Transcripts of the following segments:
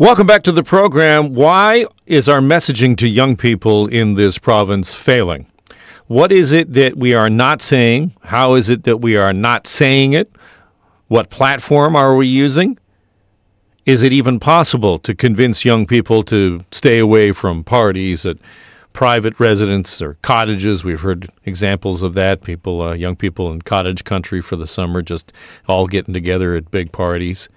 Welcome back to the program. Why is our messaging to young people in this province failing? What is it that we are not saying? How is it that we are not saying it? What platform are we using? Is it even possible to convince young people to stay away from parties at private residences or cottages? We've heard examples of that. People, uh, young people in cottage country for the summer, just all getting together at big parties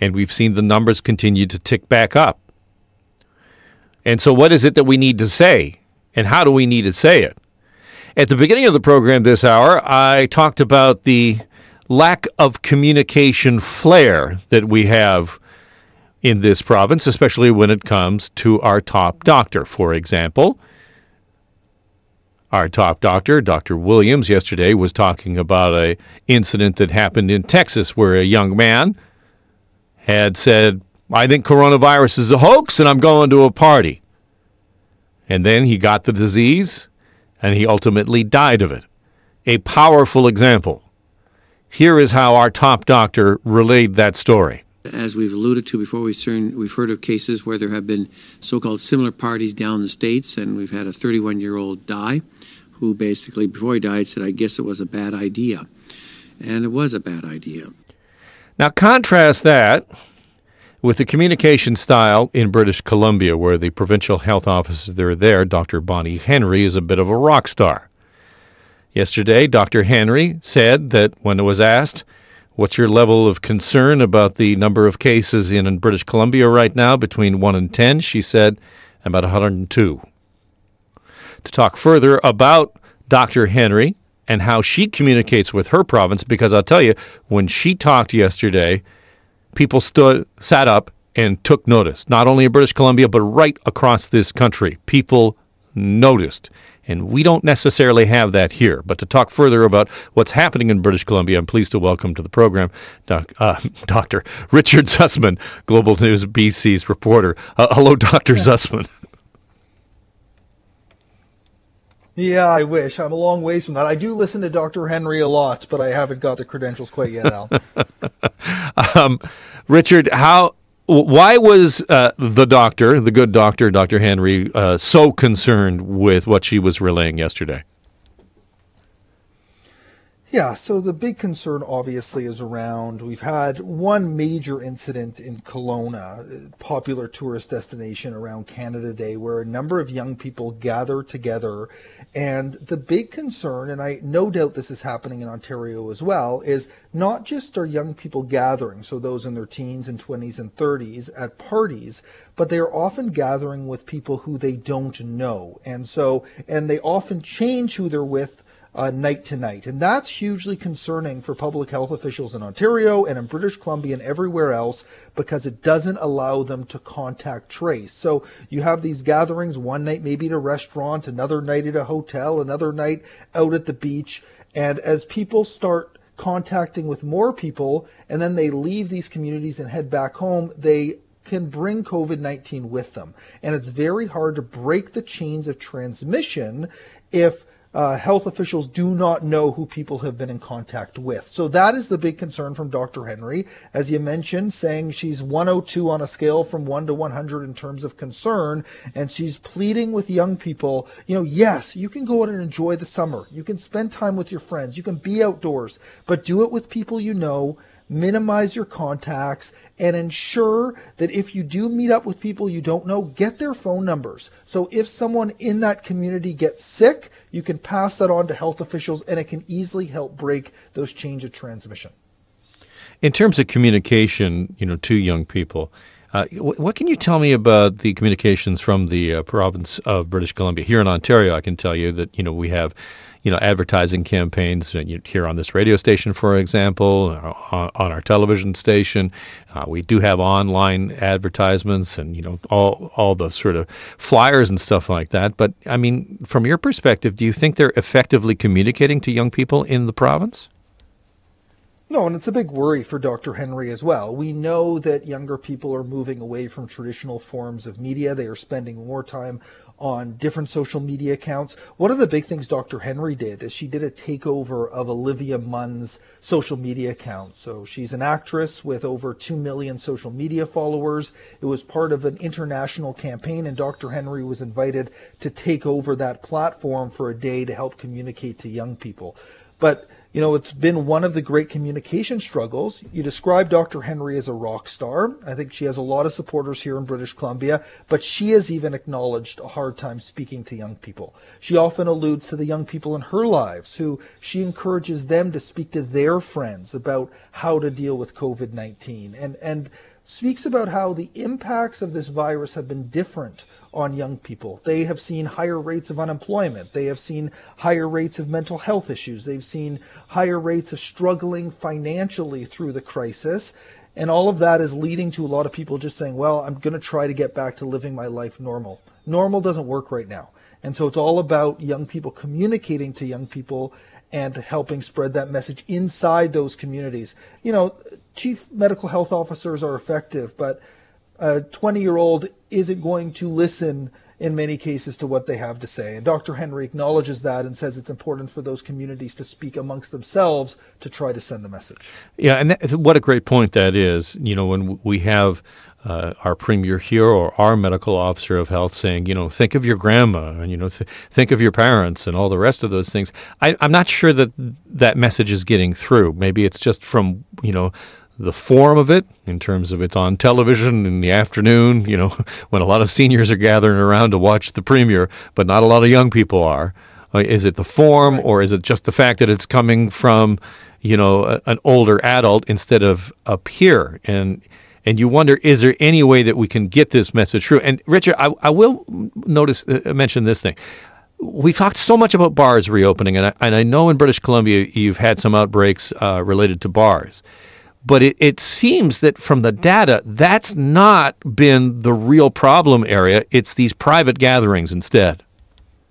and we've seen the numbers continue to tick back up. And so, what is it that we need to say, and how do we need to say it? At the beginning of the program this hour, I talked about the lack of communication flair that we have in this province, especially when it comes to our top doctor. For example, our top doctor, Dr. Williams, yesterday was talking about a incident that happened in Texas where a young man had said, I think coronavirus is a hoax and I'm going to a party. And then he got the disease and he ultimately died of it. A powerful example. Here is how our top doctor relayed that story. As we've alluded to before, we've heard of cases where there have been so called similar parties down in the states, and we've had a 31 year old die who basically, before he died, said, I guess it was a bad idea. And it was a bad idea. Now, contrast that with the communication style in British Columbia, where the provincial health officer there, Dr. Bonnie Henry, is a bit of a rock star. Yesterday, Dr. Henry said that when it was asked, What's your level of concern about the number of cases in, British Columbia right now, between 1 and 10? She said, About 102. To talk further about Dr. Henry and how she communicates with her province because I'll tell you, when she talked yesterday, people stood, sat up and took notice. Not only in British Columbia, but right across this country. People noticed. And we don't necessarily have that here. But to talk further about what's happening in British Columbia, I'm pleased to welcome to the program doc, uh, Dr. Richard Zussman, Global News BC's reporter. Uh, hello, Dr. Zussman. Yeah, I wish. I'm a long ways from that. I do listen to Dr. Henry a lot, but I haven't got the credentials quite yet, Al. um, Richard, how why was uh, the doctor, the good doctor, Dr. Henry, uh, so concerned with what she was relaying yesterday? Yeah, so the big concern obviously is around we've had one major incident in Kelowna, popular tourist destination around Canada Day, where a number of young people gather together. And the big concern, and I no doubt this is happening in Ontario as well, is not just are young people gathering, so those in their teens and 20s and 30s at parties, but they are often gathering with people who they don't know. And so, and they often change who they're with uh, night to night. And that's hugely concerning for public health officials in Ontario and in British Columbia and everywhere else because it doesn't allow them to contact trace. So you have these gatherings one night maybe at a restaurant, another night at a hotel, another night out at the beach. And as people start contacting with more people and then they leave these communities and head back home, they can bring COVID 19 with them. And it's very hard to break the chains of transmission if uh, health officials do not know who people have been in contact with. So that is the big concern from Dr. Henry. As you mentioned, saying she's 102 on a scale from 1 to 100 in terms of concern, and she's pleading with young people, you know, yes, you can go out and enjoy the summer. You can spend time with your friends. You can be outdoors, but do it with people you know minimize your contacts, and ensure that if you do meet up with people you don't know, get their phone numbers. So if someone in that community gets sick, you can pass that on to health officials and it can easily help break those chains of transmission. In terms of communication, you know, to young people, uh, what can you tell me about the communications from the uh, province of British Columbia? Here in Ontario, I can tell you that you know we have you know, advertising campaigns here on this radio station, for example, uh, on, our television station. Uh, we do have online advertisements and, you know, all, all the sort of flyers and stuff like that. But, I mean, from your perspective, do you think they're effectively communicating to young people in the province? No, and it's a big worry for Dr. Henry as well. We know that younger people are moving away from traditional forms of media. They are spending more time on different social media accounts. One of the big things Dr. Henry did is she did a takeover of Olivia Munn's social media account. So she's an actress with over 2 million social media followers. It was part of an international campaign, and Dr. Henry was invited to take over that platform for a day to help communicate to young people. But you know, it's been one of the great communication struggles. You describe Dr. Henry as a rock star. I think she has a lot of supporters here in British Columbia, but she has even acknowledged a hard time speaking to young people. She often alludes to the young people in her lives who she encourages them to speak to their friends about how to deal with COVID-19 and, and speaks about how the impacts of this virus have been different on young people. They have seen higher rates of unemployment. They have seen higher rates of mental health issues. They've seen higher rates of struggling financially through the crisis. And all of that is leading to a lot of people just saying, well, I'm going to try to get back to living my life normal. Normal doesn't work right now. And so it's all about young people communicating to young people and helping spread that message inside those communities. You know, chief medical health officers are effective, but a 20 year old isn't going to listen in many cases to what they have to say. And Dr. Henry acknowledges that and says it's important for those communities to speak amongst themselves to try to send the message. Yeah, and that, what a great point that is. You know, when we have uh, our premier here or our medical officer of health saying, you know, think of your grandma and, you know, th- think of your parents and all the rest of those things. I, I'm not sure that that message is getting through. Maybe it's just from, you know, the form of it in terms of it's on television in the afternoon, you know, when a lot of seniors are gathering around to watch the premier, but not a lot of young people are. Uh, is it the form or is it just the fact that it's coming from, you know, a, an older adult instead of up here? And and you wonder, is there any way that we can get this message through? And Richard, I, I will notice uh, mention this thing we've talked so much about bars reopening, and I, and I know in British Columbia you've had some outbreaks uh, related to bars. But it, it seems that from the data, that's not been the real problem area. It's these private gatherings instead.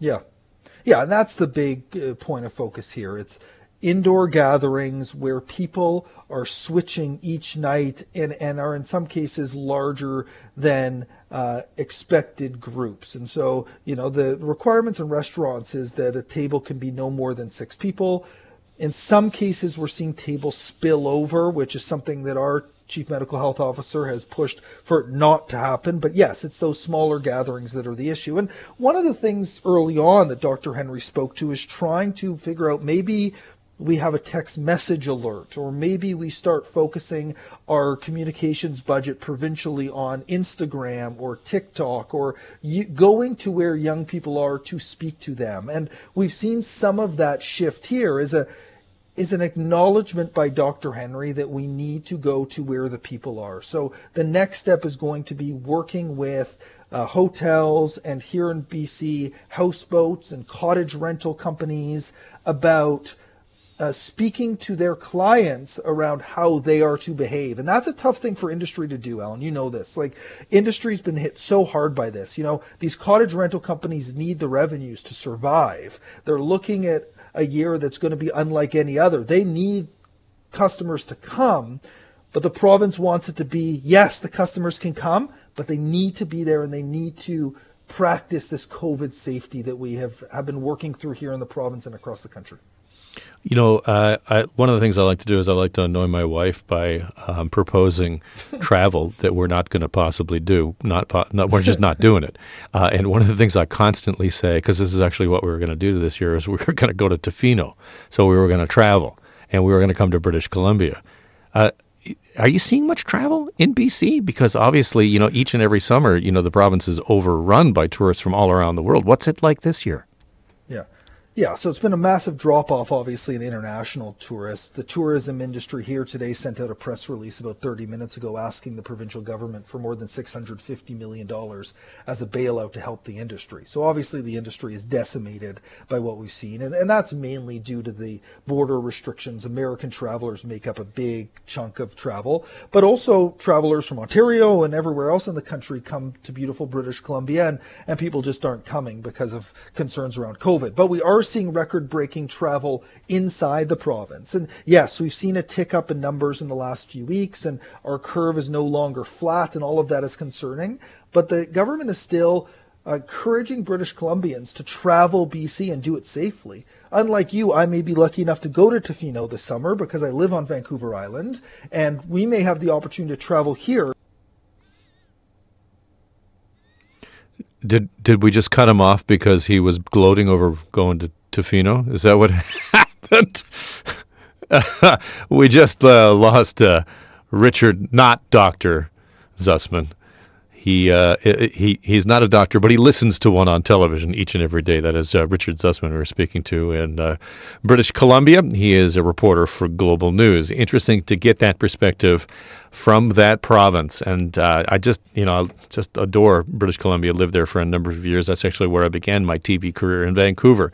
Yeah. Yeah, and that's the big uh, point of focus here. It's indoor gatherings where people are switching each night and, and are in some cases larger than uh, expected groups. And so, you know, the requirements in restaurants is that a table can be no more than six people. In some cases, we're seeing tables spill over, which is something that our chief medical health officer has pushed for it not to happen. But yes, it's those smaller gatherings that are the issue. And one of the things early on that Dr. Henry spoke to is trying to figure out maybe we have a text message alert, or maybe we start focusing our communications budget provincially on Instagram or TikTok, or going to where young people are to speak to them. And we've seen some of that shift here is a is an acknowledgement by Dr. Henry that we need to go to where the people are. So the next step is going to be working with uh, hotels and here in BC, houseboats and cottage rental companies about uh, speaking to their clients around how they are to behave. And that's a tough thing for industry to do, Alan. You know this. Like, industry's been hit so hard by this. You know, these cottage rental companies need the revenues to survive. They're looking at a year that's going to be unlike any other. They need customers to come, but the province wants it to be yes, the customers can come, but they need to be there and they need to practice this COVID safety that we have, have been working through here in the province and across the country. You know, uh, I, one of the things I like to do is I like to annoy my wife by um, proposing travel that we're not going to possibly do. Not, po- not, we're just not doing it. Uh, and one of the things I constantly say, because this is actually what we were going to do this year, is we were going to go to Tofino. So we were going to travel, and we were going to come to British Columbia. Uh, are you seeing much travel in BC? Because obviously, you know, each and every summer, you know, the province is overrun by tourists from all around the world. What's it like this year? Yeah. Yeah, so it's been a massive drop off, obviously, in international tourists. The tourism industry here today sent out a press release about 30 minutes ago asking the provincial government for more than $650 million as a bailout to help the industry. So obviously, the industry is decimated by what we've seen, and, and that's mainly due to the border restrictions. American travelers make up a big chunk of travel, but also travelers from Ontario and everywhere else in the country come to beautiful British Columbia, and, and people just aren't coming because of concerns around COVID. But we are seeing record breaking travel inside the province. And yes, we've seen a tick up in numbers in the last few weeks, and our curve is no longer flat, and all of that is concerning. But the government is still encouraging British Columbians to travel BC and do it safely. Unlike you, I may be lucky enough to go to Tofino this summer because I live on Vancouver Island, and we may have the opportunity to travel here. Did did we just cut him off because he was gloating over going to Tofino? Is that what happened? we just uh, lost uh, Richard, not Doctor Zussman. He uh, he he's not a doctor, but he listens to one on television each and every day. That is uh, Richard Zussman we're speaking to in uh, British Columbia. He is a reporter for Global News. Interesting to get that perspective from that province, and uh, I just you know just adore British Columbia. Lived there for a number of years. That's actually where I began my TV career in Vancouver.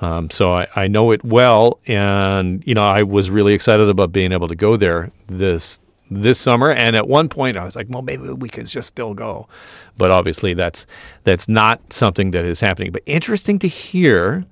Um, so I, I know it well, and you know I was really excited about being able to go there this this summer. And at one point, I was like, well, maybe we could just still go, but obviously that's that's not something that is happening. But interesting to hear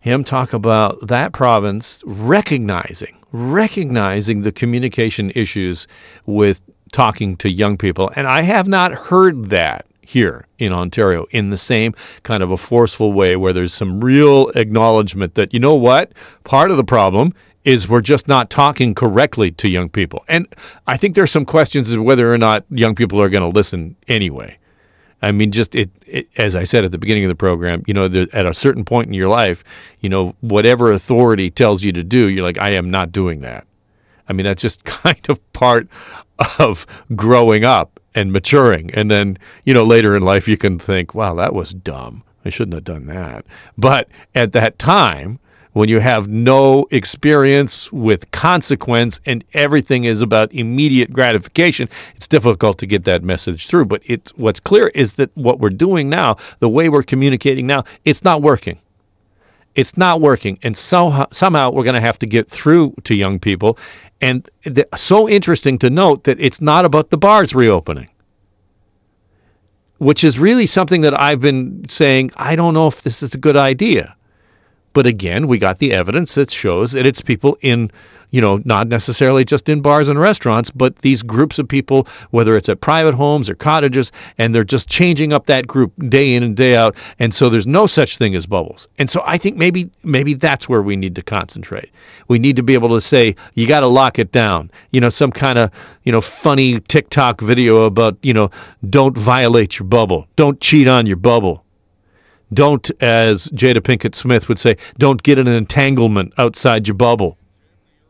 him talk about that province recognizing recognizing the communication issues with talking to young people, and I have not heard that here in Ontario in the same kind of a forceful way where there's some real acknowledgement that you know what part of the problem is we're just not talking correctly to young people. And I think there's some questions of whether or not young people are going to listen anyway. I mean, just it, it, as I said at the beginning of the program, you know, at a certain point in your life, you know, whatever authority tells you to do, you're like, I am not doing that. I mean, that's just kind of part of growing up and maturing. And then, you know, later in life, you can think, wow, that was dumb. I shouldn't have done that. But at that time, when you have no experience with consequence and everything is about immediate gratification, it's difficult to get that message through. But it's what's clear is that what we're doing now, the way we're communicating now, it's not working. It's not working, and somehow, somehow we're going to have to get through to young people. And th- so interesting to note that it's not about the bars reopening which is really something that I've been saying, I don't know if this is a good idea. But again, we got the evidence that shows that it's people in, you know, not necessarily just in bars and restaurants, but these groups of people, whether it's at private homes or cottages, and they're just changing up that group day in and day out. And so there's no such thing as bubbles. And so I think maybe maybe that's where we need to concentrate. We need to be able to say, you got to lock it down. You know, some kind of, you know, funny TikTok video about, you know, don't violate your bubble. Don't cheat on your bubble don't, as Jada Pinkett Smith would say, don't get an entanglement outside your bubble.